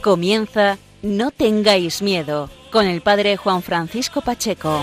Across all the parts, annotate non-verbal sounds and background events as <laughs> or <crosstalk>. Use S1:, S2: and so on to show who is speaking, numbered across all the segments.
S1: Comienza No tengáis miedo con el padre Juan Francisco Pacheco.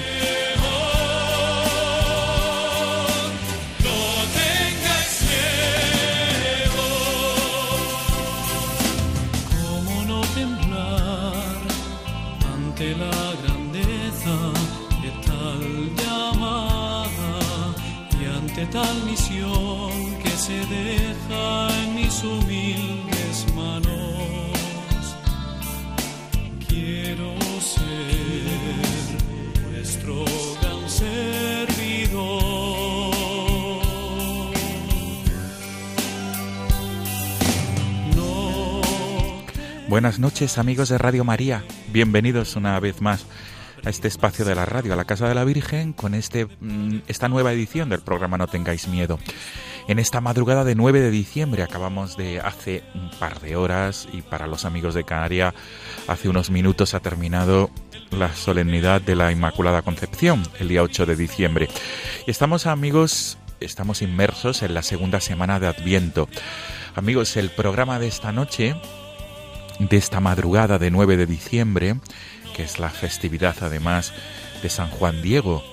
S2: Buenas noches amigos de Radio María, bienvenidos una vez más a este espacio de la radio, a la Casa de la Virgen, con este, mm, esta nueva edición del programa No tengáis miedo. En esta madrugada de 9 de diciembre acabamos de hace un par de horas y para los amigos de Canaria hace unos minutos ha terminado la solemnidad de la Inmaculada Concepción, el día 8 de diciembre. Y estamos amigos, estamos inmersos en la segunda semana de Adviento. Amigos, el programa de esta noche de esta madrugada de 9 de diciembre, que es la festividad además de San Juan Diego,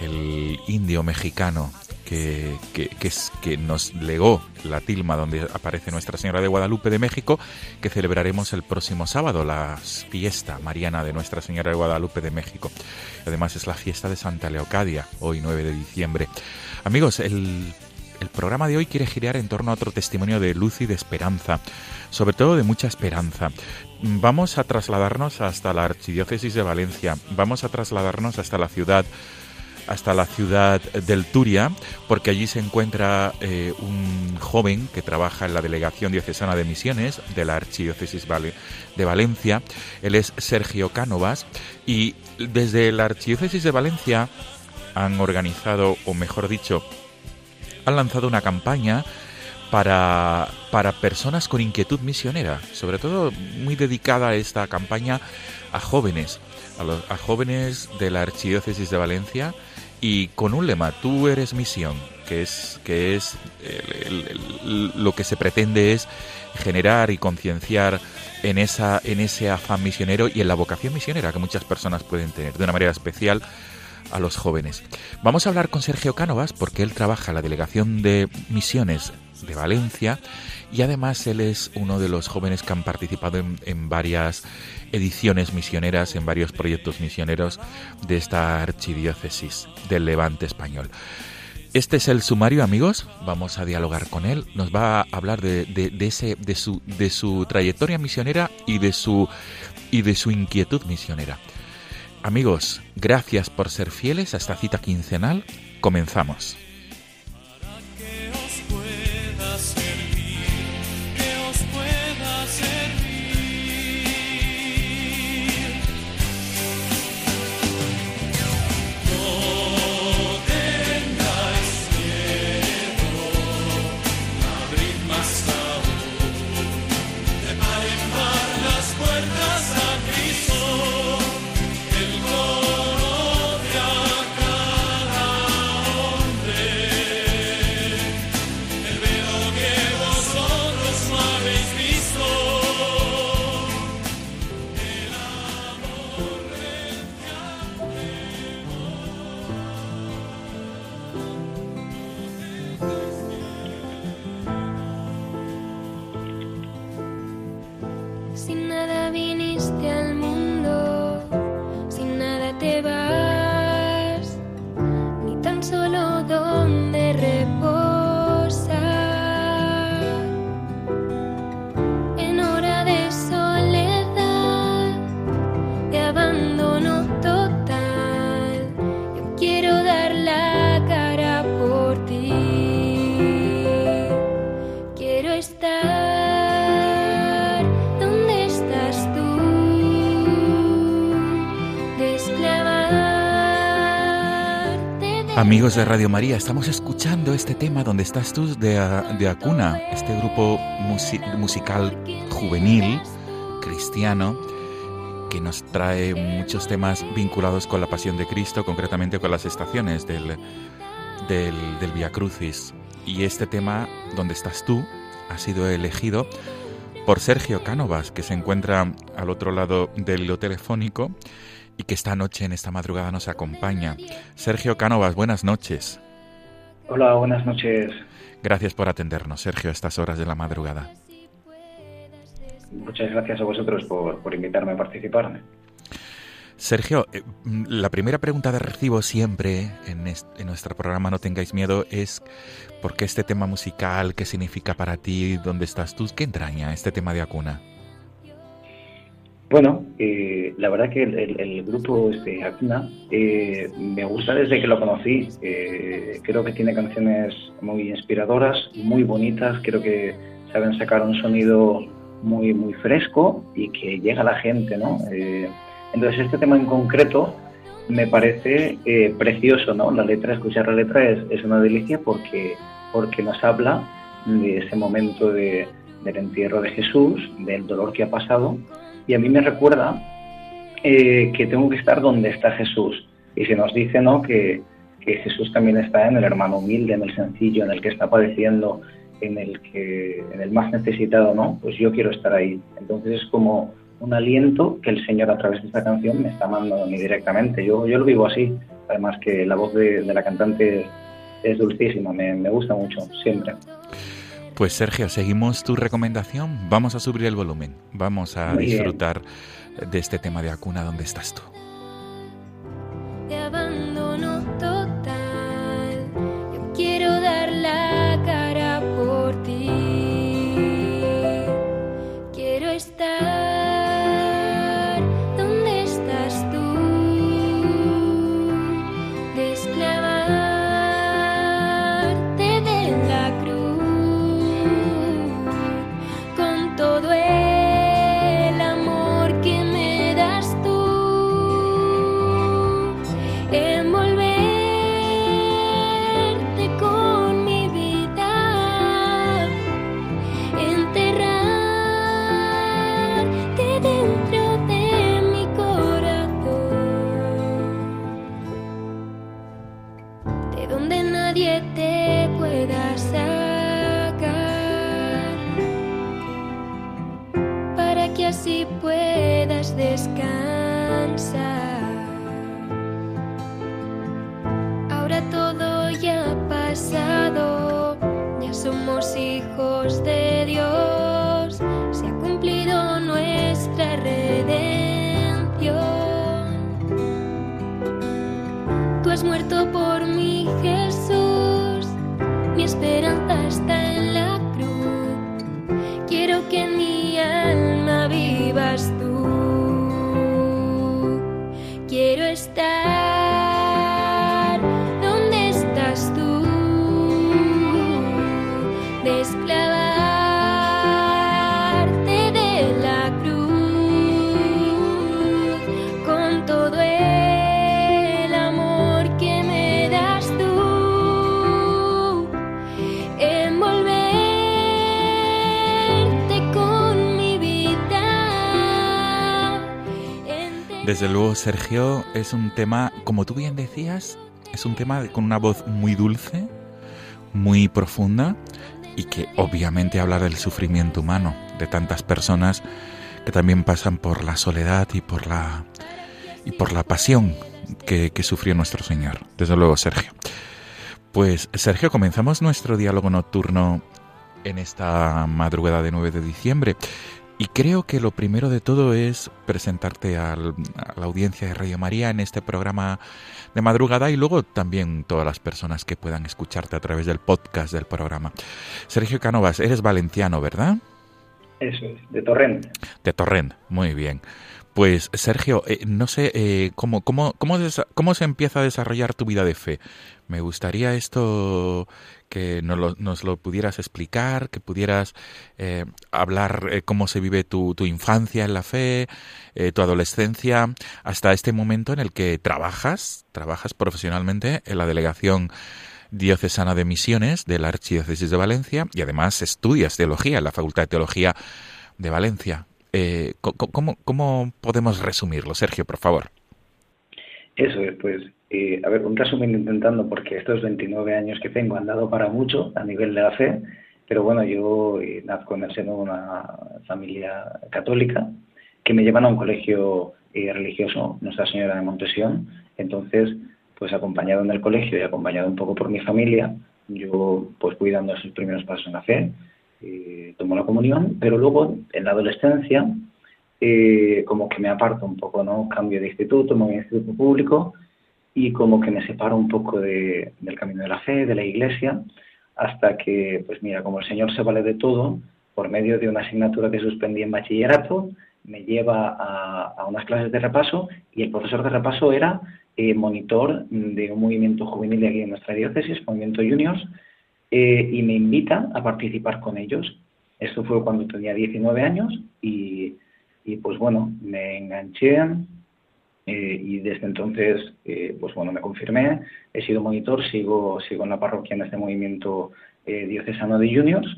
S2: el indio mexicano que, que, que, es, que nos legó la tilma donde aparece Nuestra Señora de Guadalupe de México, que celebraremos el próximo sábado, la fiesta mariana de Nuestra Señora de Guadalupe de México. Además es la fiesta de Santa Leocadia, hoy 9 de diciembre. Amigos, el, el programa de hoy quiere girar en torno a otro testimonio de luz y de esperanza, sobre todo de mucha esperanza. Vamos a trasladarnos hasta la archidiócesis de Valencia, vamos a trasladarnos hasta la ciudad hasta la ciudad del Turia, porque allí se encuentra eh, un joven que trabaja en la Delegación Diocesana de Misiones de la Archidiócesis de Valencia. Él es Sergio Cánovas y desde la Archidiócesis de Valencia han organizado, o mejor dicho, han lanzado una campaña para, para personas con inquietud misionera, sobre todo muy dedicada esta campaña a jóvenes, a, los, a jóvenes de la Archidiócesis de Valencia y con un lema, tú eres misión, que es, que es lo que se pretende es generar y concienciar en, esa, en ese afán misionero y en la vocación misionera que muchas personas pueden tener de una manera especial a los jóvenes. Vamos a hablar con Sergio Cánovas porque él trabaja en la Delegación de Misiones de Valencia y además él es uno de los jóvenes que han participado en, varias ediciones misioneras, en varios proyectos misioneros de esta archidiócesis del Levante español. Este es el sumario, amigos. Vamos a dialogar con él. Nos va a hablar de, de, de ese, de, su, de su trayectoria misionera y de su, y de su inquietud misionera. Amigos, gracias por ser fieles a esta cita quincenal. Comenzamos. fuiste al Amigos de Radio María, estamos escuchando este tema donde estás tú de, de Acuna, este grupo musical juvenil cristiano que nos trae muchos temas vinculados con la pasión de Cristo, concretamente con las estaciones del, del, Via Crucis. Y este tema, donde estás tú, ha sido elegido por Sergio Cánovas, que se encuentra al otro lado del hilo telefónico y que esta noche, en esta madrugada, nos acompaña. Sergio Cánovas, buenas noches.
S3: Hola, buenas noches.
S2: Gracias por atendernos, Sergio, a estas horas de la madrugada.
S3: Muchas gracias a vosotros por, invitarme a participar.
S2: Sergio, eh, la primera pregunta de recibo siempre en, nuestro programa No tengáis miedo es ¿por qué este tema musical? ¿Qué significa para ti? ¿Dónde estás tú? ¿Qué entraña este tema de Acuna?
S3: Bueno, eh, la verdad que el, grupo este, eh, me gusta desde que lo conocí. creo que tiene canciones muy inspiradoras, muy bonitas. Creo que saben sacar un sonido muy, muy fresco y que llega a la gente, ¿no? Eh, entonces este tema en concreto me parece eh, precioso, ¿no? La letra, escuchar la letra es, es, una delicia porque, porque nos habla de ese momento de, del entierro de Jesús, del dolor que ha pasado, y a mí me recuerda eh, que tengo que estar donde está Jesús. Y se nos dice, ¿no? Que, que Jesús también está en el hermano humilde, en el sencillo, en el que está padeciendo, en el que en el más necesitado, ¿no? Pues yo quiero estar ahí. Entonces es como un aliento que el Señor a través de esta canción me está mandando a mí directamente. Yo, yo lo vivo así. Además que la voz de, la cantante es dulcísima, me, me gusta mucho, siempre.
S2: Pues Sergio, seguimos tu recomendación. Vamos a subir el volumen. Vamos a disfrutar de este tema de Acuna donde estás tú. Desde luego, Sergio, es un tema, como tú bien decías, es un tema con una voz muy dulce, muy profunda y que obviamente habla del sufrimiento humano de tantas personas que también pasan por la soledad y por la y por la pasión que, que sufrió nuestro Señor. Desde luego, Sergio. Pues Sergio, comenzamos nuestro diálogo nocturno en esta madrugada de 9 de diciembre y creo que lo primero de todo es presentarte a la audiencia de Radio María en este programa de madrugada y luego también todas las personas que puedan escucharte a través del podcast del programa. Sergio Canovas, eres valenciano, ¿verdad?
S3: Eso es, de Torrent.
S2: De Torrent, muy bien. Pues Sergio, eh, no sé eh, ¿cómo, cómo, cómo, cómo se empieza a desarrollar tu vida de fe. Me gustaría esto que nos lo, nos lo pudieras explicar, que pudieras eh, hablar eh, cómo se vive tu, tu, infancia en la fe, eh, tu adolescencia, hasta este momento en el que trabajas, trabajas profesionalmente en la delegación diocesana de misiones de la Archidiócesis de Valencia y además estudias teología en la Facultad de Teología de Valencia. ¿cómo, ¿Cómo podemos resumirlo, Sergio, por favor?
S3: Eso es, pues eh, a ver, un resumen intentando, porque estos 29 años que tengo han dado para mucho a nivel de la fe, pero bueno, yo eh, nazco en el seno de una familia católica que me llevan a un colegio eh, religioso, Nuestra Señora de Montesión, entonces, pues acompañado en el colegio y acompañado un poco por mi familia, yo pues fui dando esos primeros pasos en la fe, tomo la comunión, pero luego en la adolescencia, como que me aparto un poco, ¿no? Cambio de instituto, me voy a instituto público, y como que me separo un poco de, del camino de la fe, de la iglesia, hasta que, pues mira, como el Señor se vale de todo, por medio de una asignatura que suspendí en bachillerato, me lleva a, unas clases de repaso y el profesor de repaso era eh, monitor de un movimiento juvenil aquí en nuestra diócesis, Movimiento Juniors, eh, y me invita a participar con ellos. Esto fue cuando tenía 19 años y, y pues bueno, me enganché, eh, y desde entonces, eh, pues bueno, me confirmé, he sido monitor, sigo, sigo en la parroquia en este movimiento eh, diocesano de juniors.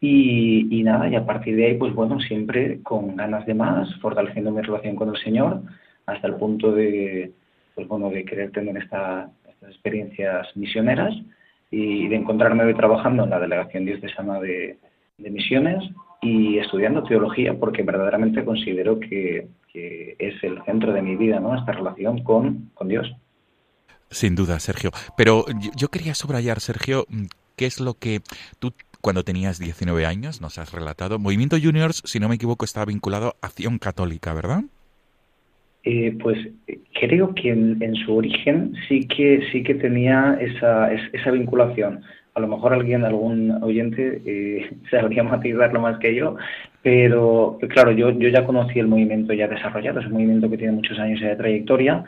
S3: Y, y, nada, y a partir de ahí, pues bueno, siempre con ganas de más, fortaleciendo mi relación con el Señor hasta el punto de, pues bueno, de querer tener esta, estas experiencias misioneras y de encontrarme trabajando en la Delegación Diocesana de, de Misiones y estudiando teología porque verdaderamente considero que, es el centro de mi vida, ¿no? Esta relación con, con Dios.
S2: Sin duda, Sergio. Pero yo, quería subrayar, Sergio, qué es lo que tú cuando tenías 19 años, nos has relatado. Movimiento Juniors, si no me equivoco, estaba vinculado a Acción Católica, ¿verdad?
S3: Eh, pues creo que en, su origen sí que sí que tenía esa, esa vinculación a lo mejor alguien, algún oyente, eh, <laughs> sabría matizarlo más que yo, pero claro, yo, yo ya conocí el movimiento ya desarrollado, es un movimiento que tiene muchos años de trayectoria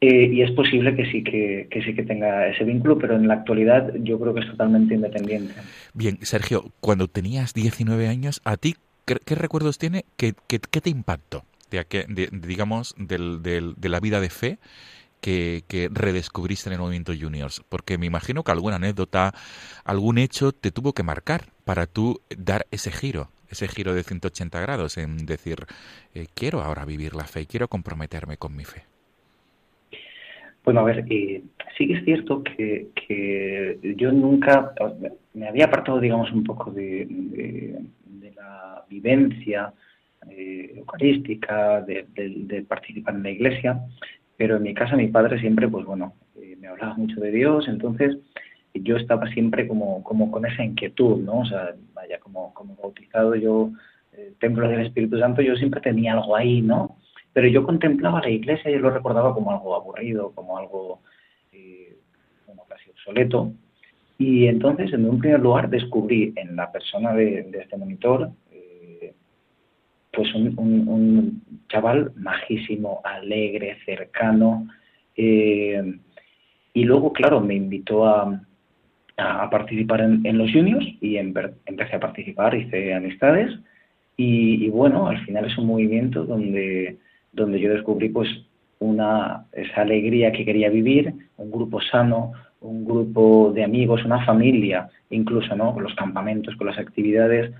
S3: eh, y es posible que sí que, sí que tenga ese vínculo, pero en la actualidad yo creo que es totalmente independiente.
S2: Bien, Sergio, cuando tenías 19 años, ¿a ti qué, recuerdos tiene? ¿Qué, qué, te impactó, de, digamos, del, del, de la vida de fe? Que, redescubriste en el movimiento juniors? Porque me imagino que alguna anécdota, algún hecho te tuvo que marcar para tú dar ese giro, ese giro de 180 grados en decir, eh, quiero ahora vivir la fe, quiero comprometerme con mi fe.
S3: Bueno, a ver, eh, sí que es cierto que, yo nunca me había apartado, digamos, un poco de, la vivencia eh, eucarística, de, de, participar en la iglesia, pero en mi casa mi padre siempre, pues bueno, eh, me hablaba mucho de Dios, entonces yo estaba siempre como, como con esa inquietud, ¿no? O sea, vaya, como, como bautizado yo, eh, templo del Espíritu Santo, yo siempre tenía algo ahí, ¿no? Pero yo contemplaba la iglesia y lo recordaba como algo aburrido, como algo, eh, como casi obsoleto. Y entonces, en un primer lugar, descubrí en la persona de este monitor pues un, chaval majísimo, alegre, cercano. Eh, y luego, claro, me invitó a, participar en, los juniors y empecé a participar, hice amistades y, bueno, al final es un movimiento donde, donde yo descubrí pues una, esa alegría que quería vivir, un grupo sano, un grupo de amigos, una familia, incluso ¿no? con los campamentos, con las actividades,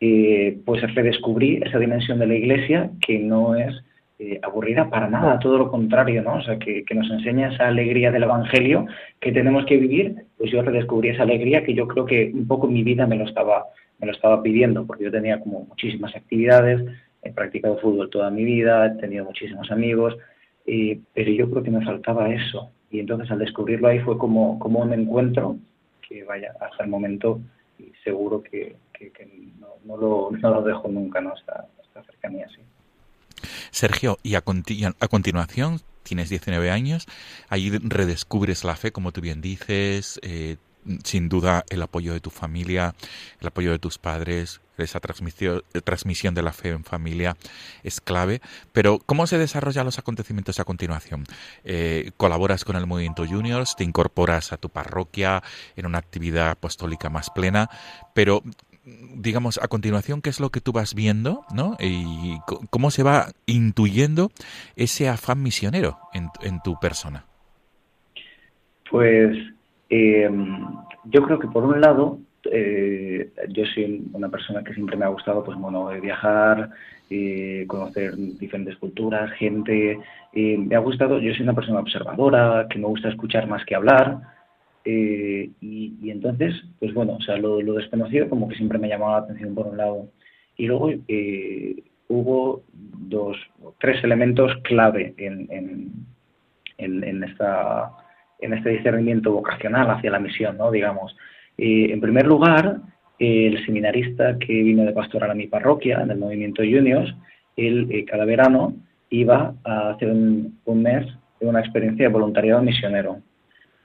S3: eh, pues redescubrí esa dimensión de la iglesia que no es eh, aburrida para nada, todo lo contrario, ¿no? O sea, que, nos enseña esa alegría del Evangelio que tenemos que vivir, pues yo redescubrí esa alegría que yo creo que un poco mi vida me lo estaba, me lo estaba pidiendo, porque yo tenía como muchísimas actividades, he practicado fútbol toda mi vida, he tenido muchísimos amigos, eh, pero yo creo que me faltaba eso. Y entonces al descubrirlo ahí fue como, como un encuentro que vaya, hasta el momento seguro que, no, lo, dejo nunca, ¿no? Esta, cercanía, sí.
S2: Sergio, y a, continuación tienes 19 años, ahí redescubres la fe, como tú bien dices, eh, sin duda el apoyo de tu familia, el apoyo de tus padres, esa transmisión, transmisión de la fe en familia es clave. Pero, ¿cómo se desarrollan los acontecimientos a continuación? Eh, ¿Colaboras con el Movimiento Juniors? ¿Te incorporas a tu parroquia en una actividad apostólica más plena? Pero, digamos, a continuación, ¿qué es lo que tú vas viendo? ¿no? ¿Y cómo se va intuyendo ese afán misionero en, en tu persona?
S3: Pues eh, yo creo que por un lado, eh, yo soy una persona que siempre me ha gustado, pues bueno, viajar, eh, conocer diferentes culturas, gente. me ha gustado, yo soy una persona observadora, que me gusta escuchar más que hablar. Y, y, entonces, pues bueno, o sea, lo, desconocido como que siempre me llamaba la atención por un lado. Y luego hubo dos, tres elementos clave en, en, en, en esta en este discernimiento vocacional hacia la misión, ¿no? Digamos. en primer lugar, el seminarista que vino de pastoral a mi parroquia, en el movimiento Juniors, él eh, cada verano iba a hacer un, mes de una experiencia de voluntariado misionero.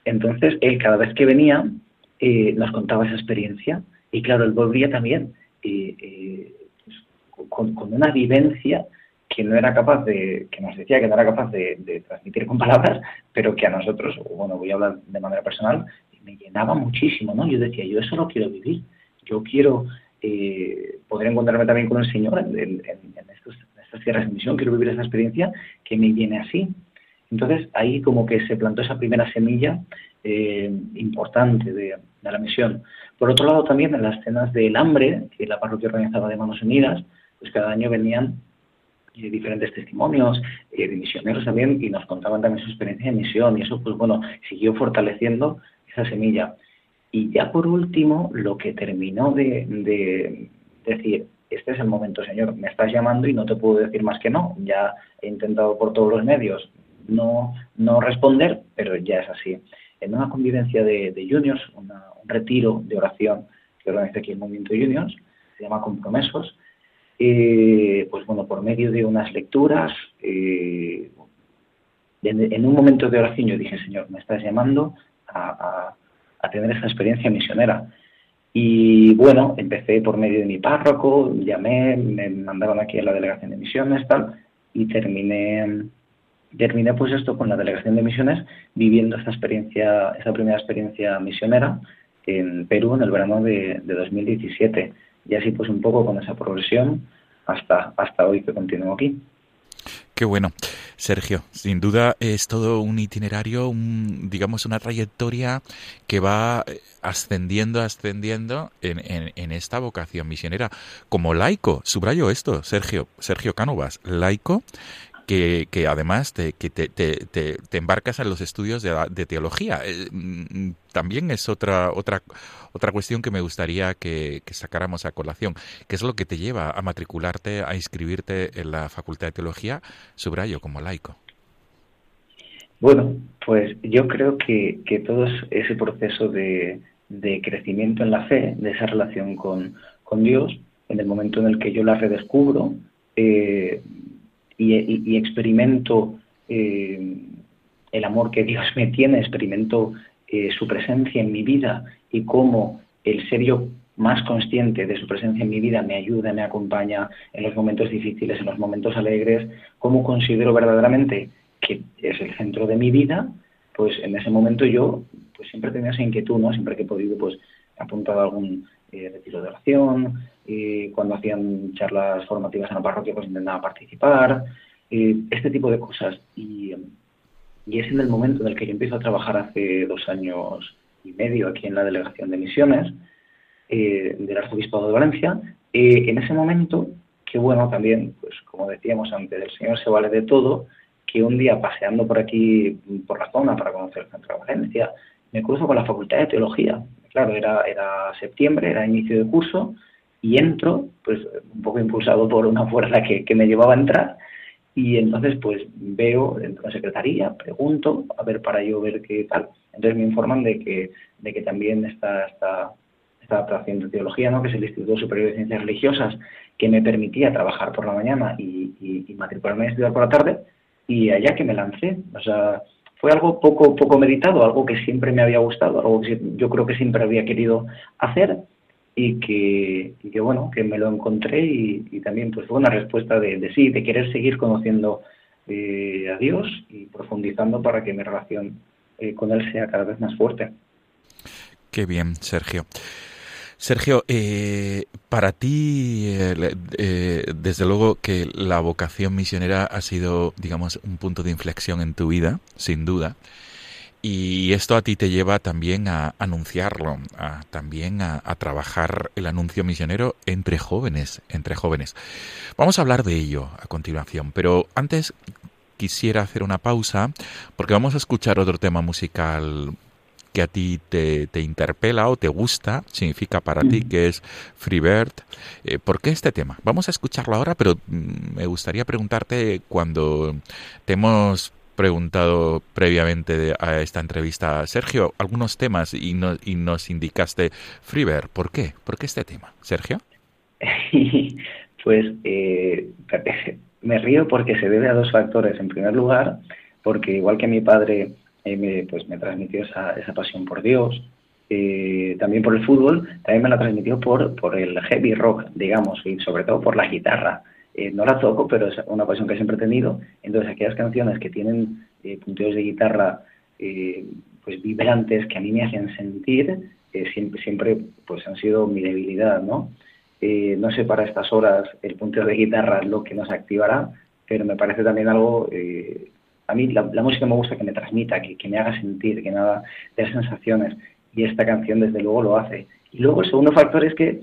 S3: Entonces, él cada vez que venía eh, nos contaba esa experiencia y claro, él volvía también eh, pues, con, una vivencia que no era capaz de, que nos decía que no era capaz de, transmitir con palabras, pero que a nosotros, bueno, voy a hablar de manera personal, me llenaba muchísimo, ¿no? Yo decía, yo eso lo quiero vivir, yo quiero eh, poder encontrarme también con el Señor en, en, estas tierras de misión, quiero vivir esa experiencia que me viene así. Entonces ahí como que se plantó esa primera semilla eh, importante de, la misión. Por otro lado también en las cenas del hambre, que la parroquia organizaba de Manos Unidas, pues cada año venían diferentes testimonios eh, de misioneros también y nos contaban también su experiencia de misión y eso pues bueno siguió fortaleciendo esa semilla y ya por último lo que terminó de, decir este es el momento señor me estás llamando y no te puedo decir más que no ya he intentado por todos los medios no no responder pero ya es así en una convivencia de, juniors un retiro de oración que organiza aquí el movimiento juniors se llama compromisos eh, pues bueno, por medio de unas lecturas, eh, en, un momento de oración yo dije, Señor, me estás llamando a, tener esa experiencia misionera. Y bueno, empecé por medio de mi párroco, llamé, me mandaron aquí a la delegación de misiones, tal, y terminé, terminé pues esto con la delegación de misiones, viviendo esta experiencia, esa primera experiencia misionera en Perú en el verano de, de 2017 y así pues un poco con esa progresión hasta, hasta hoy que continúo aquí.
S2: Qué bueno. Sergio, sin duda es todo un itinerario, un, digamos una trayectoria que va eh, ascendiendo, ascendiendo en, en, en, esta vocación misionera. Como laico, subrayo esto, Sergio, Sergio Cánovas, laico que, que además te, que te, te, te, embarcas en los estudios de, teología. Eh, mm, también es otra, otra, otra cuestión que me gustaría que, que, sacáramos a colación. ¿Qué es lo que te lleva a matricularte, a inscribirte en la Facultad de Teología, subrayo, como laico?
S3: Bueno, pues yo creo que, que todo ese proceso de, de, crecimiento en la fe, de esa relación con, con Dios, en el momento en el que yo la redescubro, eh, y, experimento eh, el amor que Dios me tiene, experimento eh, su presencia en mi vida y cómo el ser yo más consciente de su presencia en mi vida me ayuda, me acompaña en los momentos difíciles, en los momentos alegres, cómo considero verdaderamente que es el centro de mi vida, pues en ese momento yo pues siempre tenía esa inquietud, ¿no? Siempre que he podido, pues he apuntado algún eh, retiro de oración, y cuando hacían charlas formativas en la parroquia pues intentaba participar, este tipo de cosas. Y, y, es en el momento en el que yo empiezo a trabajar hace dos años y medio aquí en la Delegación de Misiones eh, del Arzobispado de Valencia, eh, en ese momento, que bueno, también, pues como decíamos antes, el Señor se vale de todo, que un día paseando por aquí, por la zona, para conocer el centro de Valencia, me cruzo con la Facultad de Teología. Claro, era, era septiembre, era inicio de curso, y entro, pues un poco impulsado por una fuerza que, que me llevaba a entrar, y entonces pues veo dentro de la secretaría, pregunto, a ver para yo ver qué tal. Entonces me informan de que, de que también está, está, está haciendo teología, ¿no? que es el Instituto Superior de Ciencias Religiosas, que me permitía trabajar por la mañana y, y, matricularme a estudiar por la tarde, y allá que me lancé. O sea, fue algo poco, poco meditado, algo que siempre me había gustado, algo que yo creo que siempre había querido hacer y que, que bueno, que me lo encontré y, también pues fue una respuesta de, sí, de querer seguir conociendo eh, a Dios y profundizando para que mi relación eh, con Él sea cada vez más fuerte.
S2: Qué bien, Sergio. Sergio, eh, para ti, desde luego que la vocación misionera ha sido, digamos, un punto de inflexión en tu vida, sin duda. Y esto a ti te lleva también a anunciarlo, a, también a, trabajar el anuncio misionero entre jóvenes, entre jóvenes. Vamos a hablar de ello a continuación, pero antes quisiera hacer una pausa porque vamos a escuchar otro tema musical que a ti te, interpela o te gusta, significa para ti, que es Freebird. Eh, ¿Por qué este tema? Vamos a escucharlo ahora, pero mm, me gustaría preguntarte cuando te hemos preguntado previamente a esta entrevista, Sergio, algunos temas y, nos indicaste Freeber. ¿Por qué? ¿Por qué este tema, Sergio? <laughs>
S3: pues eh, <laughs> me río porque se debe a dos factores. En primer lugar, porque igual que mi padre eh, me, pues me transmitió esa, esa pasión por Dios, eh, también por el fútbol, también me la transmitió por, por el heavy rock, digamos, y sobre todo por la guitarra. Eh, no la toco, pero es una pasión que siempre he tenido. Entonces, aquellas canciones que tienen eh, punteos de guitarra eh, pues vibrantes que a mí me hacen sentir, siempre, siempre pues han sido mi debilidad, ¿no? no sé para estas horas el punteo de guitarra lo que nos activará, pero me parece también algo... a mí la, música me gusta que me transmita, que, que me haga sentir, que me haga tener sensaciones, y esta canción desde luego lo hace. Y luego el segundo factor es que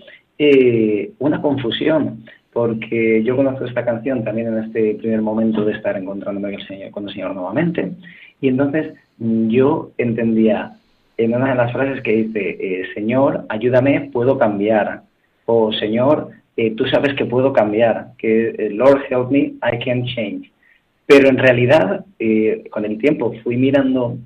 S3: una confusión porque yo conozco esta canción también en este primer momento de estar encontrándome con el Señor, con el Señor nuevamente, y entonces mm, yo entendía en una de las frases que dice, eh, Señor, ayúdame, puedo cambiar, o Señor, eh, tú sabes que puedo cambiar, que eh, Lord help me, I can change. Pero en realidad, con el tiempo fui mirando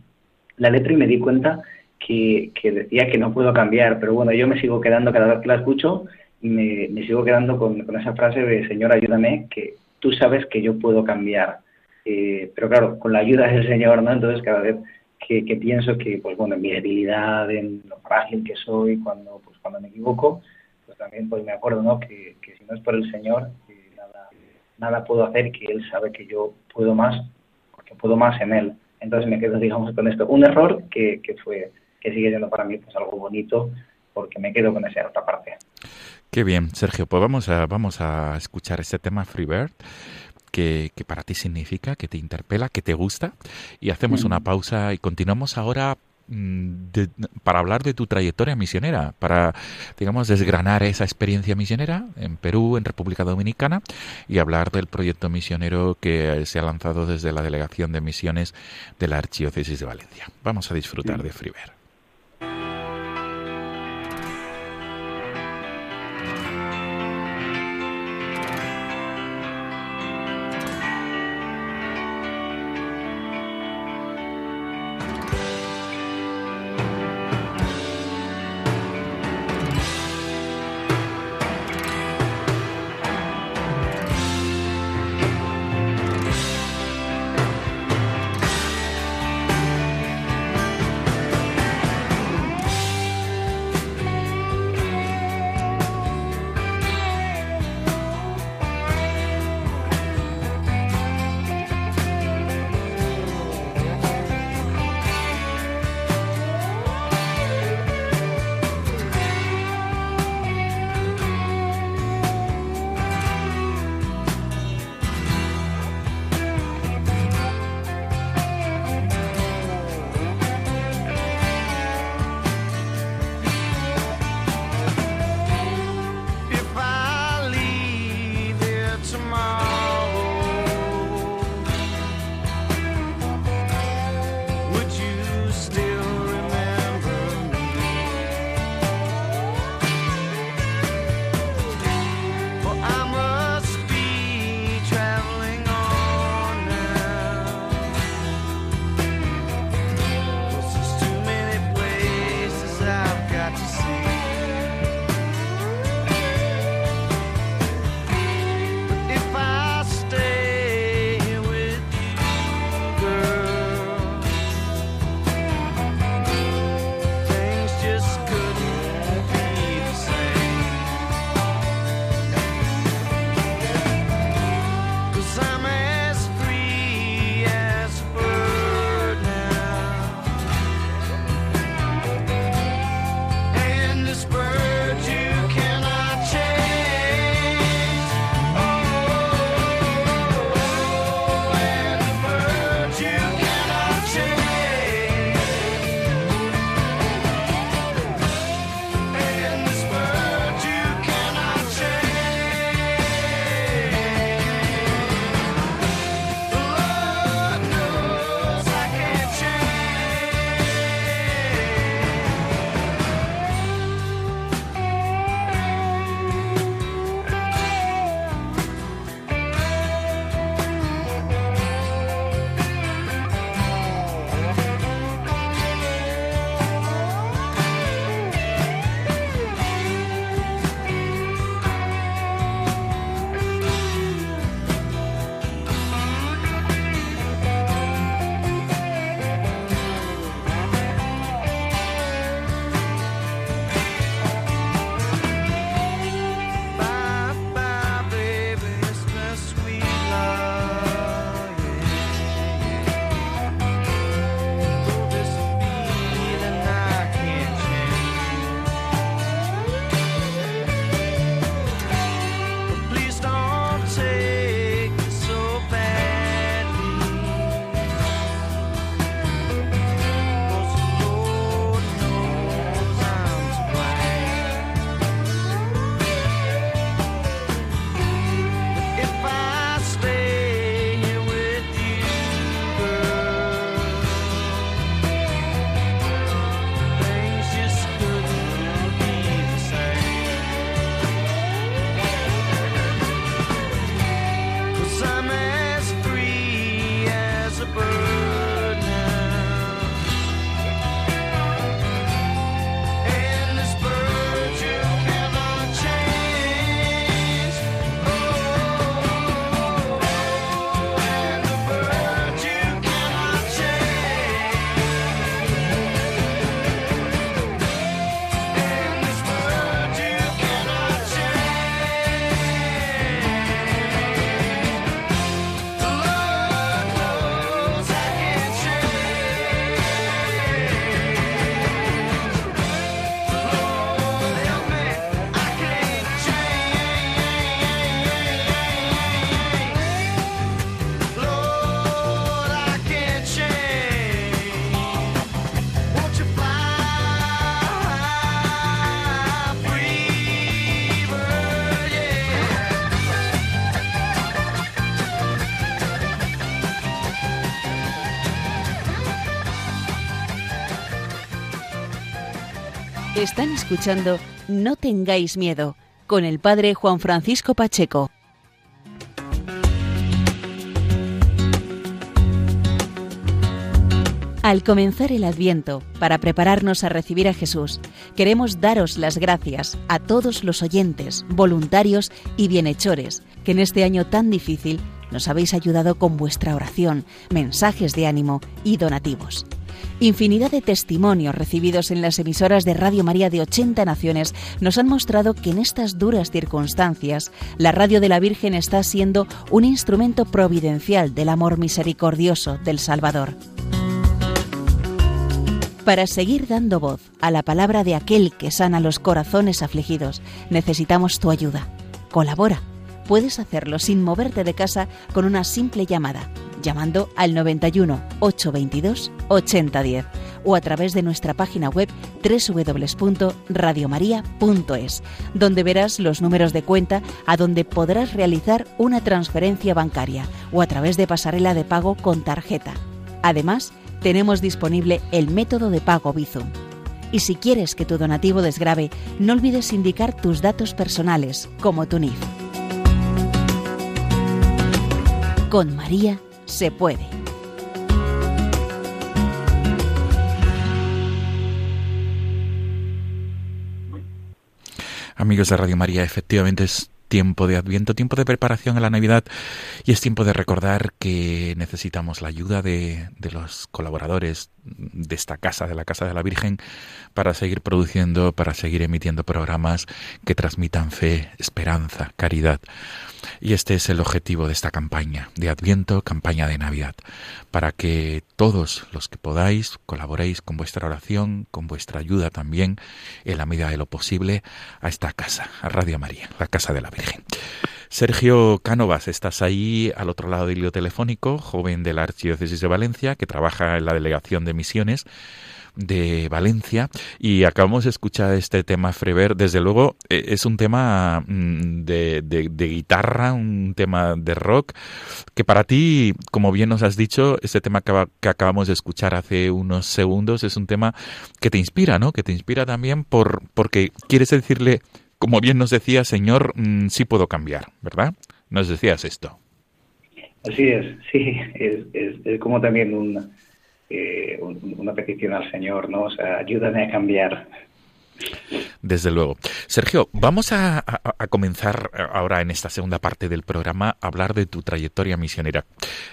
S3: la letra y me di cuenta que, que decía que no puedo cambiar, pero bueno, yo me sigo quedando cada vez que la escucho me, sigo quedando con, esa frase de Señor, ayúdame, que tú sabes que yo puedo cambiar. Eh, pero claro, con la ayuda del Señor, ¿no? Entonces cada vez que, pienso que, pues bueno, en mi debilidad, en lo frágil que soy, cuando, pues, cuando me equivoco, pues también pues me acuerdo, ¿no? Que, si no es por el Señor, nada, puedo hacer, que Él sabe que yo puedo más, porque puedo más en Él. Entonces me quedo, digamos, con esto. Un error que, que fue, que sigue siendo para mí pues algo bonito, porque me quedo con esa otra parte.
S2: Qué bien, Sergio. Pues vamos a, vamos a escuchar este tema Freebird. Que, que para ti significa, que te interpela, que te gusta. Y hacemos una pausa y continuamos ahora mm, para hablar de tu trayectoria misionera, para, digamos, desgranar esa experiencia misionera en Perú, en República Dominicana, y hablar del proyecto misionero que se ha lanzado desde la Delegación de Misiones de la Archidiócesis de Valencia. Vamos a disfrutar de Freebird.
S1: Están escuchando No tengáis miedo con el padre Juan Francisco Pacheco. Al comenzar el Adviento, para prepararnos a recibir a Jesús, queremos daros las gracias a todos los oyentes, voluntarios y bienhechores que en este año tan difícil nos habéis ayudado con vuestra oración, mensajes de ánimo y donativos. Infinidad de testimonios recibidos en las emisoras de Radio María de 80 naciones nos han mostrado que en estas duras circunstancias la Radio de la Virgen está siendo un instrumento providencial del amor misericordioso del Salvador. Para seguir dando voz a la palabra de aquel que sana los corazones afligidos, necesitamos tu ayuda. Colabora. Puedes hacerlo sin moverte de casa con una simple llamada, llamando al 91 822 8010 o a través de nuestra página web www.radiomaria.es, donde verás los números de cuenta a donde podrás realizar una transferencia bancaria o a través de pasarela de pago con tarjeta. Además, tenemos disponible el método de pago Bizum. Y si quieres que tu donativo desgrabe, no olvides indicar tus datos personales, como tu NIF. Con María se puede.
S2: Amigos de Radio María, efectivamente es tiempo de Adviento, tiempo de preparación a la Navidad y es tiempo de recordar que necesitamos la ayuda de, de, los colaboradores de esta casa, de la Casa de la Virgen, para seguir produciendo, para seguir emitiendo programas que transmitan fe, esperanza, caridad. Y este es el objetivo de esta campaña de Adviento, campaña de Navidad, para que todos los que podáis colaboréis con vuestra oración, con vuestra ayuda también, en la medida de lo posible, a esta casa, a Radio María, la Casa de la Virgen. Sergio Cánovas, estás ahí al otro lado del hilo telefónico, joven de la Archidiócesis de Valencia, que trabaja en la Delegación de Misiones de Valencia y acabamos de escuchar este tema Frever. Desde luego e, es un tema mm, de, de, guitarra, un tema de rock, que para ti, como bien nos has dicho, este tema que, que, acabamos de escuchar hace unos segundos es un tema que te inspira, ¿no? Que te inspira también por porque quieres decirle, como bien nos decía, Señor, mm, sí puedo cambiar, ¿verdad? Nos decías esto.
S3: Así es, sí, es, es, es como también un eh, una petición al Señor, ¿no? O sea, ayúdame a cambiar.
S2: Desde luego. Sergio, vamos a, comenzar ahora en esta segunda parte del programa a hablar de tu trayectoria misionera.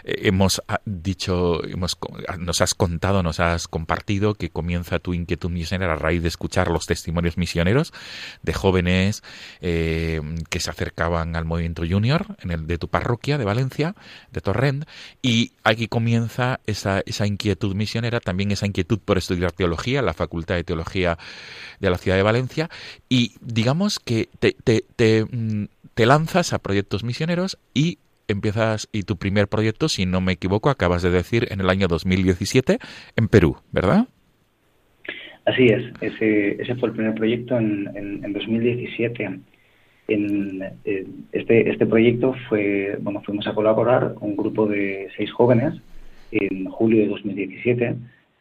S2: Eh, hemos ah, dicho, hemos, ah, nos has contado, nos has compartido que comienza tu inquietud misionera a raíz de escuchar los testimonios misioneros de jóvenes eh, que se acercaban al movimiento junior en el de tu parroquia de Valencia, de Torrent, y aquí comienza esa, esa inquietud misionera, también esa inquietud por estudiar teología, la Facultad de Teología de la ciudad de Valencia y digamos que te, mm, te, lanzas a proyectos misioneros y empiezas, y tu primer proyecto, si no me equivoco, acabas de decir en el año 2017 en Perú, ¿verdad?
S3: Así es, ese, ese fue el primer proyecto en, en, 2017. En, este, este proyecto fue, bueno, fuimos a colaborar con un grupo de seis jóvenes en julio de 2017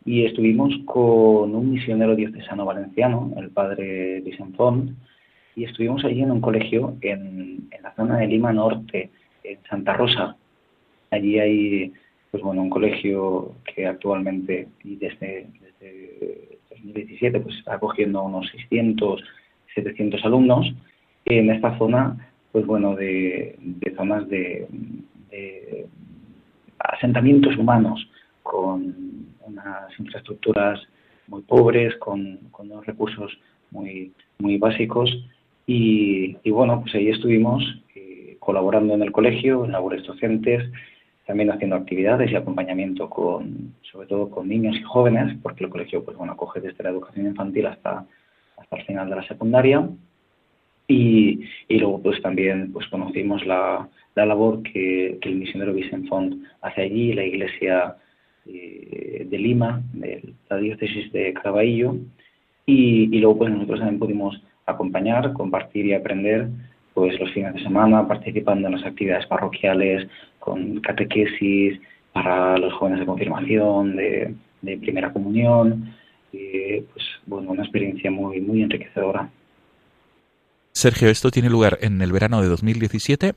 S3: y estuvimos con un misionero diocesano valenciano, el padre Vicente Font, y estuvimos allí en un colegio en, en, la zona de Lima Norte, en Santa Rosa. Allí hay, pues bueno, un colegio que actualmente y desde, desde 2017 pues está acogiendo unos 600, 700 alumnos. En esta zona, pues bueno, de, de zonas de, de asentamientos humanos con unas infraestructuras muy pobres, con, unos recursos muy, muy básicos. Y, bueno, pues ahí estuvimos eh, colaborando en el colegio, en labores docentes, también haciendo actividades y acompañamiento con, sobre todo con niños y jóvenes, porque el colegio, pues bueno, acoge desde la educación infantil hasta, hasta el final de la secundaria. Y, y luego, pues también, pues conocimos la, la labor que, que el misionero Vicent Font hace allí, la iglesia eh, de Lima, de la diócesis de Caraballo, y, luego pues nosotros también pudimos acompañar, compartir y aprender pues los fines de semana participando en las actividades parroquiales con catequesis para los jóvenes de confirmación, de, primera comunión, pues bueno, una experiencia muy, muy enriquecedora.
S2: Sergio, esto tiene lugar en el verano de 2017,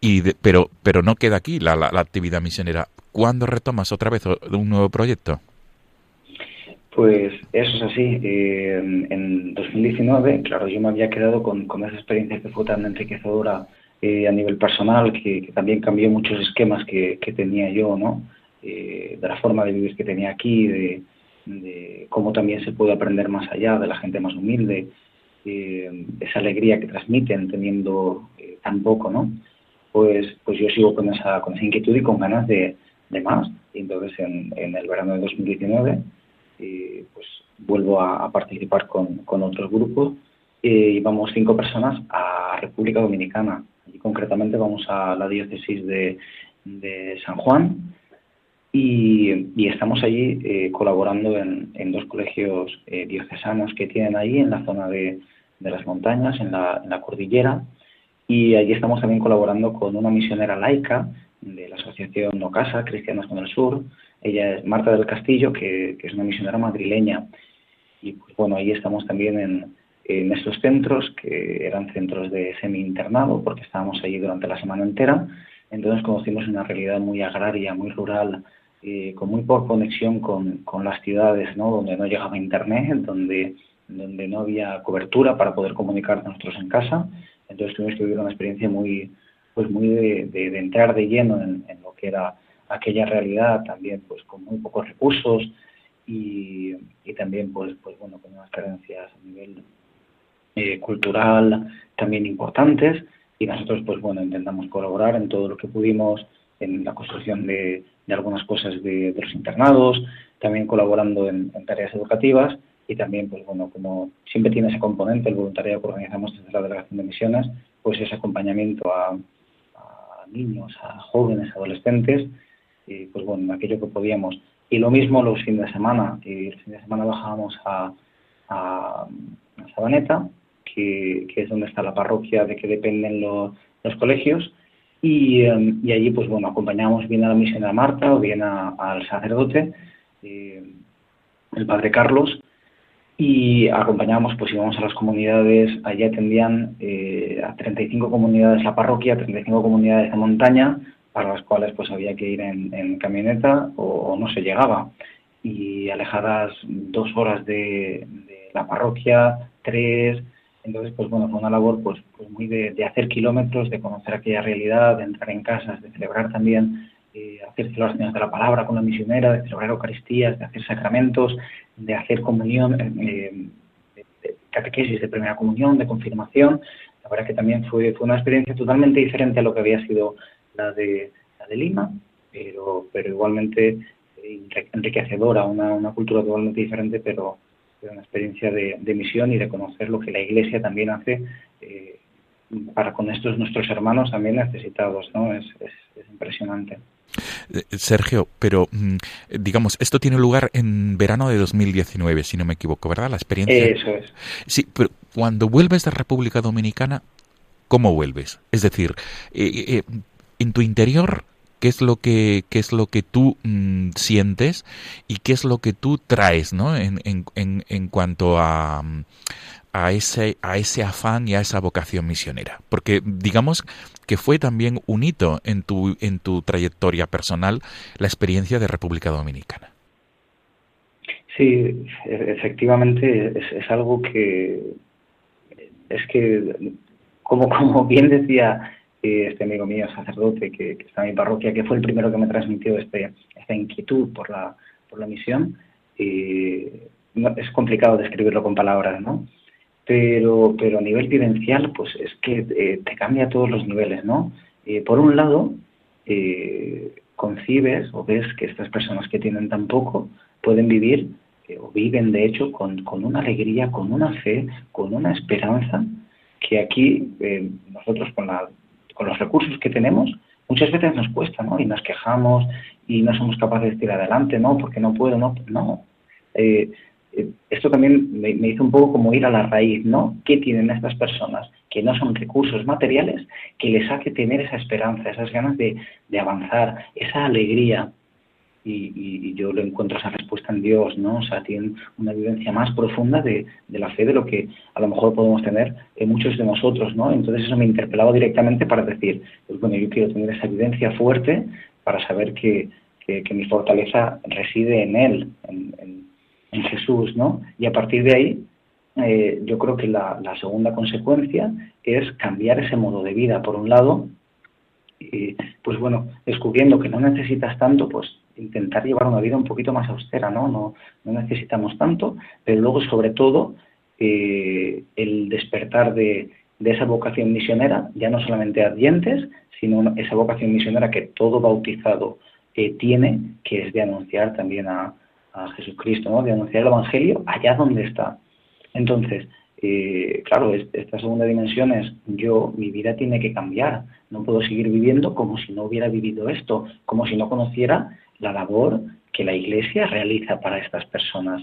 S2: y pero, pero no queda aquí la, la, actividad misionera. ¿Cuándo retomas otra vez un nuevo proyecto?
S3: Pues eso es así. Eh, en 2019, claro, yo me había quedado con, con esa experiencia que fue tan enriquecedora eh, a nivel personal, que, también cambió muchos esquemas que, que tenía yo, ¿no? Eh, de la forma de vivir que tenía aquí, de, de, cómo también se puede aprender más allá, de la gente más humilde, esa alegría que transmiten teniendo tan poco, ¿no? Pues, pues yo sigo con esa, con esa inquietud y con ganas de, de más. Y entonces en, en, el verano de 2019 eh, pues vuelvo a, participar con, con otros grupos eh, y vamos cinco personas a República Dominicana. Y concretamente vamos a la diócesis de, de San Juan y, y estamos allí eh, colaborando en, en, dos colegios eh, diocesanos que tienen ahí en la zona de, de las montañas, en la, en la cordillera y allí estamos también colaborando con una misionera laica de la asociación No Casa, Cristianos con el Sur. Ella es Marta del Castillo, que, es una misionera madrileña. Y pues bueno, ahí estamos también en, en estos centros, que eran centros de semi-internado, porque estábamos allí durante la semana entera. Entonces conocimos una realidad muy agraria, muy rural, eh, con muy poca conexión con, con, las ciudades, ¿no? donde no llegaba internet, donde, donde no había cobertura para poder comunicar con nosotros en casa entonces tuvimos que vivir una experiencia muy, pues muy de, entrar de lleno en, lo que era aquella realidad, también pues con muy pocos recursos y, también pues, pues bueno, con unas carencias a nivel eh, cultural también importantes. Y nosotros pues bueno intentamos colaborar en todo lo que pudimos en la construcción de, algunas cosas de, los internados, también colaborando en tareas educativas y también, pues bueno, como siempre tiene ese componente, el voluntariado que organizamos desde la Delegación de Misiones, pues ese acompañamiento a, niños, a jóvenes, adolescentes, y pues bueno, aquello que podíamos. Y lo mismo los fines de semana, y el fin de semana bajábamos a, a, Sabaneta, que, es donde está la parroquia de que dependen los, los colegios, y, um, y, allí, pues bueno, acompañamos bien a la misionera Marta o bien al sacerdote, eh, el padre Carlos, y acompañábamos, pues íbamos a las comunidades, allí atendían eh, a 35 comunidades la parroquia, 35 comunidades de montaña, para las cuales pues había que ir en, camioneta o, o, no se llegaba. Y alejadas dos horas de, de, la parroquia, tres, entonces pues bueno, fue una labor pues, pues muy de, de hacer kilómetros, de conocer aquella realidad, de entrar en casas, de celebrar también eh, hacer celebraciones de la palabra con la misionera, de celebrar Eucaristías, de hacer sacramentos, de hacer comunión, eh, de catequesis de primera comunión, de confirmación. La verdad que también fue, fue una experiencia totalmente diferente a lo que había sido la de, la de Lima, pero, pero igualmente enriquecedora, una, una cultura totalmente diferente, pero, una experiencia de, de, misión y de conocer lo que la Iglesia también hace eh, para con estos nuestros hermanos también necesitados, ¿no? Es, es impresionante.
S2: Eh, Sergio, pero mm, digamos, esto tiene lugar en verano de 2019, si no me equivoco, ¿verdad? La experiencia.
S3: Eso es.
S2: Sí, pero cuando vuelves de República Dominicana, ¿cómo vuelves? Es decir, eh, eh, en tu interior, ¿qué es lo que, qué es lo que tú mmm, sientes y qué es lo que tú traes, ¿no? En, en, en, en cuanto a. a ese, a ese afán y a esa vocación misionera. Porque digamos que fue también un hito en tu, en tu trayectoria personal la experiencia de República Dominicana.
S3: Sí, efectivamente es, algo que es que, como, como bien decía este amigo mío, sacerdote, que, que, está en mi parroquia, que fue el primero que me transmitió este, esta inquietud por la, por la misión, y no, es complicado describirlo con palabras, ¿no? Pero, pero a nivel vivencial, pues es que eh, te cambia a todos los niveles, ¿no? Eh, por un lado, eh, concibes o ves que estas personas que tienen tan poco pueden vivir eh, o viven de hecho con, con, una alegría, con una fe, con una esperanza que aquí nosotros con, la, con los recursos que tenemos muchas veces nos cuesta, ¿no? Y nos quejamos y no somos capaces de tirar adelante, ¿no? Porque no puedo, no, no. Eh, esto también me, me, hizo un poco como ir a la raíz, ¿no? ¿Qué tienen estas personas que no son recursos materiales que les hace tener esa esperanza, esas ganas de, de avanzar, esa alegría? y, yo lo encuentro esa respuesta en Dios, ¿no? O sea, tienen una vivencia más profunda de, la fe de lo que a lo mejor podemos tener en muchos de nosotros, ¿no? Entonces eso me interpelaba directamente para decir, pues bueno, yo quiero tener esa vivencia fuerte para saber que, mi fortaleza reside en Él, en, Jesús, ¿no? Y a partir de ahí, eh, yo creo que la, segunda consecuencia es cambiar ese modo de vida. Por un lado, y pues bueno, descubriendo que no necesitas tanto, pues intentar llevar una vida un poquito más austera, ¿no? No, no necesitamos tanto, pero luego sobre todo eh, el despertar de, esa vocación misionera, ya no solamente a dientes, sino esa vocación misionera que todo bautizado eh, tiene, que es de anunciar también a, a Jesucristo, ¿no? de anunciar el Evangelio allá donde está. Entonces, eh, claro, esta segunda dimensión es yo, mi vida tiene que cambiar, no puedo seguir viviendo como si no hubiera vivido esto, como si no conociera la labor que la Iglesia realiza para estas personas.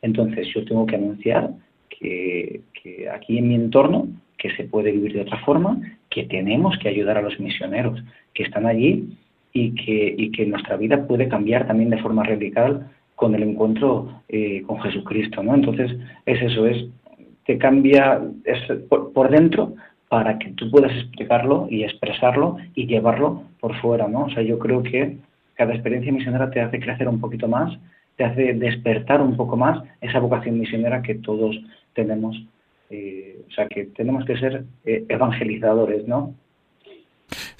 S3: Entonces yo tengo que anunciar que, aquí en mi entorno, que se puede vivir de otra forma, que tenemos que ayudar a los misioneros que están allí y que, y que nuestra vida puede cambiar también de forma radical con el encuentro eh, con Jesucristo. ¿no? Entonces es eso, es te cambia por, dentro para que tú puedas explicarlo y expresarlo y llevarlo por fuera, ¿no? O sea, yo creo que cada experiencia misionera te hace crecer un poquito más, te hace despertar un poco más esa vocación misionera que todos tenemos. Eh, o sea, que tenemos que ser eh, evangelizadores, ¿no?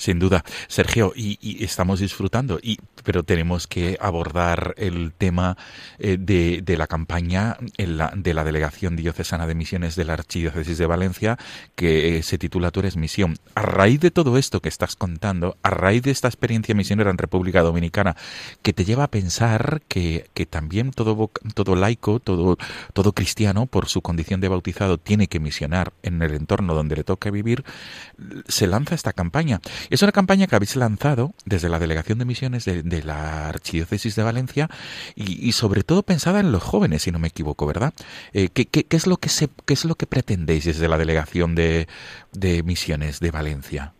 S2: Sin duda, Sergio, y, estamos disfrutando, y, pero tenemos que abordar el tema eh, de, la campaña de la Delegación Diocesana de Misiones de la Archidiócesis de Valencia, que eh, se titula Tú eres misión. A raíz de todo esto que estás contando, a raíz de esta experiencia misionera en República Dominicana, que te lleva a pensar que, también todo, todo laico, todo, todo cristiano, por su condición de bautizado, tiene que misionar en el entorno donde le toca vivir, se lanza esta campaña es una campaña que habéis lanzado desde la Delegación de Misiones de, la Archidiócesis de Valencia y, sobre todo pensada en los jóvenes, si no me equivoco, ¿verdad? Eh, ¿qué, es lo que se, ¿Qué es lo que pretendéis desde la Delegación de, Misiones de Valencia?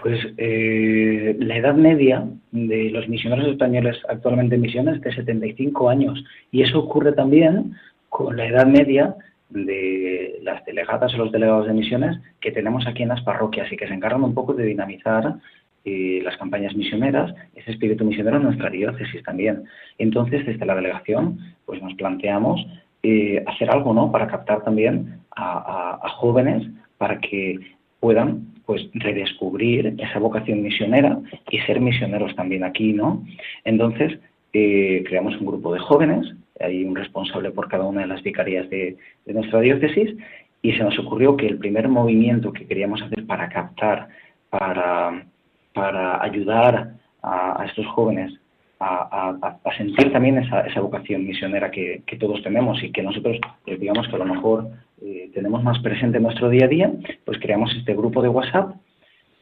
S3: Pues eh, la edad media de los misioneros españoles actualmente en misiones es de 75 años y eso ocurre también con la edad media de las delegadas o los delegados de misiones que tenemos aquí en las parroquias y que se encargan un poco de dinamizar eh, las campañas misioneras, ese espíritu misionero en nuestra diócesis también. Entonces, desde la delegación, pues nos planteamos eh, hacer algo, ¿no? Para captar también a, jóvenes para que puedan pues redescubrir esa vocación misionera y ser misioneros también aquí, ¿no? Entonces, eh, creamos un grupo de jóvenes hay un responsable por cada una de las vicarías de, nuestra diócesis, y se nos ocurrió que el primer movimiento que queríamos hacer para captar, para, para ayudar a, estos jóvenes a, sentir también esa, esa vocación misionera que, todos tenemos y que nosotros, eh, digamos que a lo mejor eh, tenemos más presente en nuestro día a día, pues creamos este grupo de WhatsApp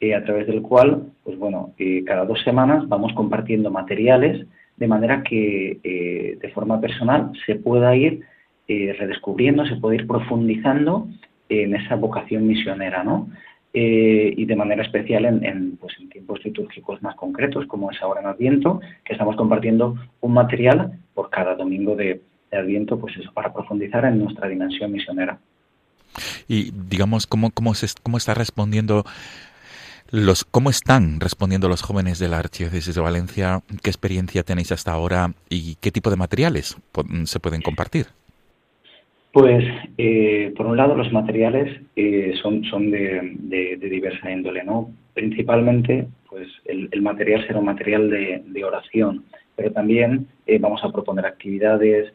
S3: eh, a través del cual, pues bueno, cada dos semanas vamos compartiendo materiales de manera que eh, de forma personal se pueda ir eh, redescubriendo, se pueda ir profundizando en esa vocación misionera, ¿no? Eh, y de manera especial en, pues en tiempos litúrgicos más concretos, como es ahora en Adviento, que estamos compartiendo un material por cada domingo de, Adviento, pues eso, para profundizar en nuestra dimensión misionera.
S2: Y digamos, ¿cómo, cómo, se, cómo está respondiendo los, ¿Cómo están respondiendo los jóvenes de la Archidiócesis de Valencia? ¿Qué experiencia tenéis hasta ahora y qué tipo de materiales se pueden compartir?
S3: Pues, eh, por un lado, los materiales eh, son, son de, diversa índole, ¿no? Principalmente, pues, el, material será un material de, oración, pero también eh, vamos a proponer actividades,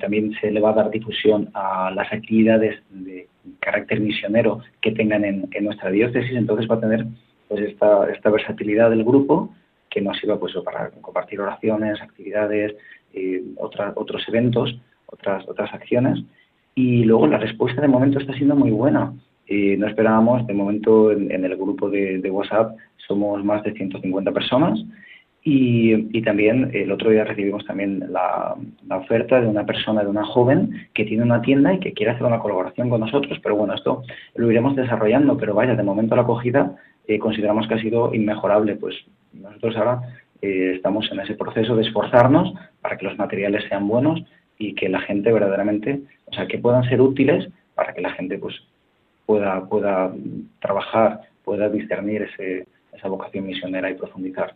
S3: también se le va a dar difusión a las actividades de carácter misionero que tengan en, nuestra diócesis, entonces va a tener pues esta, esta versatilidad del grupo que nos sirva pues para compartir oraciones, actividades, eh, otros eventos, otras, otras acciones. Y luego la respuesta de momento está siendo muy buena. Eh, no esperábamos, de momento en, el grupo de, WhatsApp somos más de 150 personas y, también el otro día recibimos también la, oferta de una persona, de una joven que tiene una tienda y que quiere hacer una colaboración con nosotros, pero bueno, esto lo iremos desarrollando, pero vaya, de momento la acogida eh, consideramos que ha sido inmejorable, pues nosotros ahora eh, estamos en ese proceso de esforzarnos para que los materiales sean buenos y que la gente verdaderamente, o sea, que puedan ser útiles para que la gente pues pueda, pueda trabajar, pueda discernir ese, esa vocación misionera y profundizar.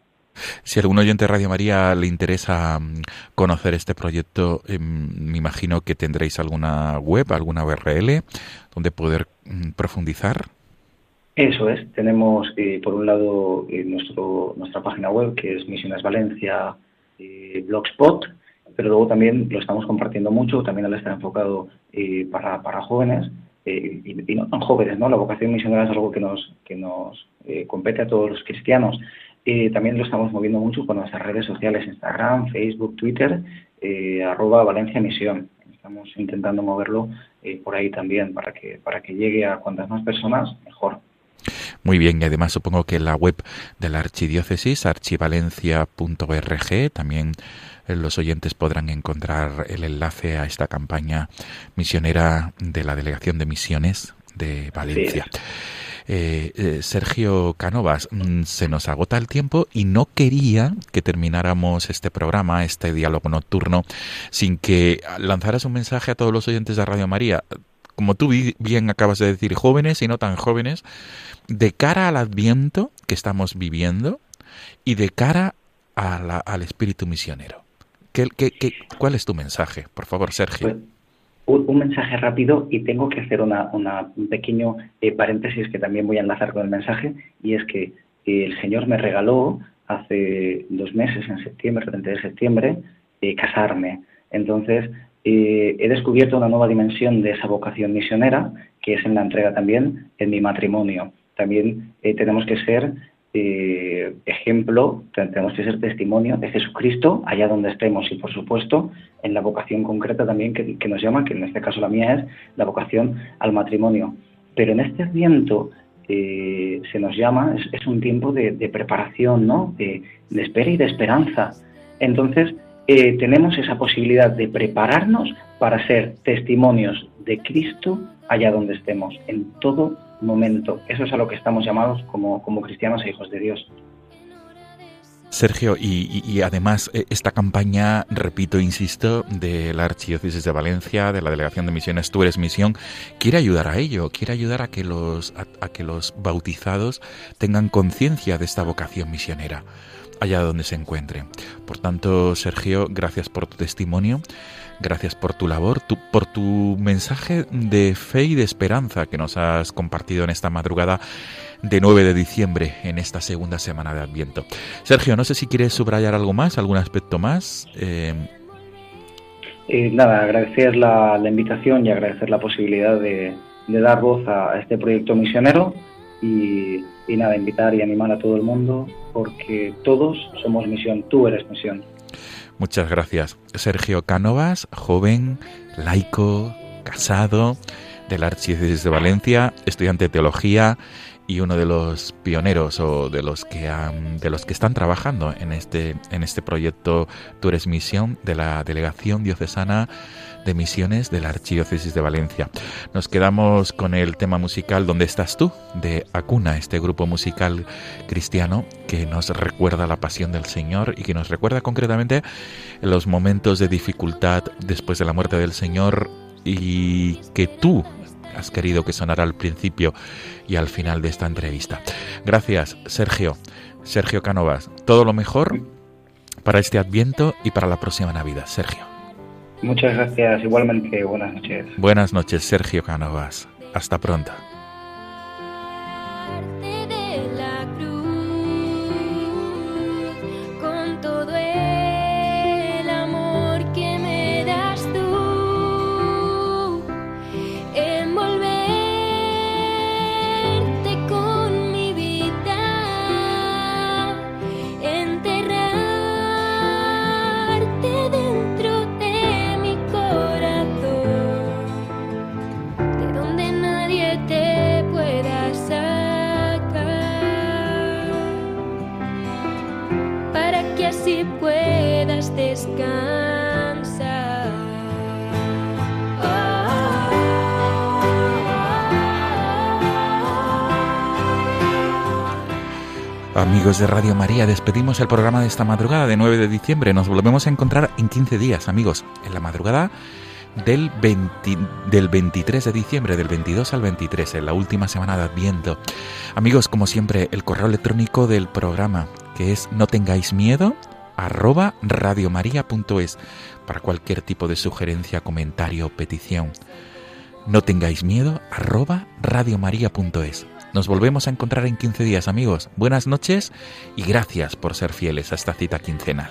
S2: Si algún oyente de Radio María le interesa mm, conocer este proyecto, em, me imagino que tendréis alguna web, alguna URL donde poder mm, profundizar.
S3: Eso es, tenemos eh, por un lado eh, nuestro, nuestra página web que es Misiones Valencia eh, Blogspot, pero luego también lo estamos compartiendo mucho, también estar enfocado para, para jóvenes y, no jóvenes, ¿no? La vocación misionera es algo que nos, que nos compete a todos los cristianos eh, también lo estamos moviendo mucho con nuestras redes sociales, Instagram, Facebook, Twitter, eh, arroba Valencia Misión. Estamos intentando moverlo eh, por ahí también para que, para que llegue a cuantas más personas, mejor.
S2: Muy bien, y además supongo que la web de la archidiócesis, archivalencia.org, también los oyentes podrán encontrar el enlace a esta campaña misionera de la Delegación de Misiones de Valencia. Eh, eh, Sergio Canovas, mm, se nos agota el tiempo y no quería que termináramos este programa, este diálogo nocturno, sin que lanzaras un mensaje a todos los oyentes de Radio María. Como tú bien acabas de decir, jóvenes y no tan jóvenes, de cara al adviento que estamos viviendo y de cara al espíritu misionero. ¿Qué, cuál es tu mensaje? Por favor, Sergio.
S3: Pues, un, mensaje rápido y tengo que hacer una, un pequeño eh, paréntesis que también voy a enlazar con el mensaje y es que eh, el Señor me regaló hace dos meses, en septiembre, el 30 de septiembre, eh, casarme. Entonces, he descubierto una nueva dimensión de esa vocación misionera, que es en la entrega también en mi matrimonio. También tenemos que ser eh, ejemplo, tenemos que ser testimonio de Jesucristo allá donde estemos y, por supuesto, en la vocación concreta también que, nos llama, que en este caso la mía es la vocación al matrimonio. Pero en este viento eh, se nos llama, es, un tiempo de, preparación, ¿no? De, espera y de esperanza. Entonces, eh, tenemos esa posibilidad de prepararnos para ser testimonios de Cristo allá donde estemos, en todo momento. Eso es a lo que estamos llamados como, como cristianos e hijos de Dios.
S2: Sergio, y, además eh, esta campaña, repito, insisto, de la Archidiócesis de Valencia, de la Delegación de Misiones Tú eres Misión, quiere ayudar a ello, quiere ayudar a que los, a que los bautizados tengan conciencia de esta vocación misionera allá donde se encuentre. Por tanto, Sergio, gracias por tu testimonio, gracias por tu labor, por tu mensaje de fe y de esperanza que nos has compartido en esta madrugada de 9 de diciembre, en esta segunda semana de Adviento. Sergio, no sé si quieres subrayar algo más, algún aspecto más.
S3: Eh, eh, nada, agradecer la, invitación y agradecer la posibilidad de, dar voz a este proyecto misionero y, nada, invitar y animar a todo el mundo porque todos somos misión, tú eres misión.
S2: Muchas gracias. Sergio Cánovas, joven, laico, casado, de la Archidiócesis de Valencia, estudiante de teología y uno de los pioneros o de los que de los que están trabajando en este en este proyecto Tú eres misión de la delegación diocesana de misiones de la Archidiócesis de Valencia. Nos quedamos con el tema musical ¿Dónde estás tú? de Acuna, este grupo musical cristiano que nos recuerda la pasión del Señor y que nos recuerda concretamente los momentos de dificultad después de la muerte del Señor y que tú has querido que sonara al principio y al final de esta entrevista. Gracias, Sergio. Sergio Canovas, todo lo mejor para este Adviento y para la próxima Navidad. Sergio.
S3: Muchas gracias, igualmente. Buenas noches.
S2: Buenas noches, Sergio Canovas. Hasta pronto. Amigos de Radio María, despedimos el programa de esta madrugada de 9 de diciembre. Nos volvemos a encontrar en 15 días, amigos, en la madrugada del, del 23 de diciembre, del 22 al 23, en la última semana de Adviento. Amigos, como siempre, el correo electrónico del programa, que es no tengáis miedo, arroba radiomaria.es, para cualquier tipo de sugerencia, comentario o petición. No tengáis miedo, arroba radiomaria.es. Nos volvemos a encontrar en 15 días, amigos. Buenas noches y gracias por ser fieles a esta cita quincenal.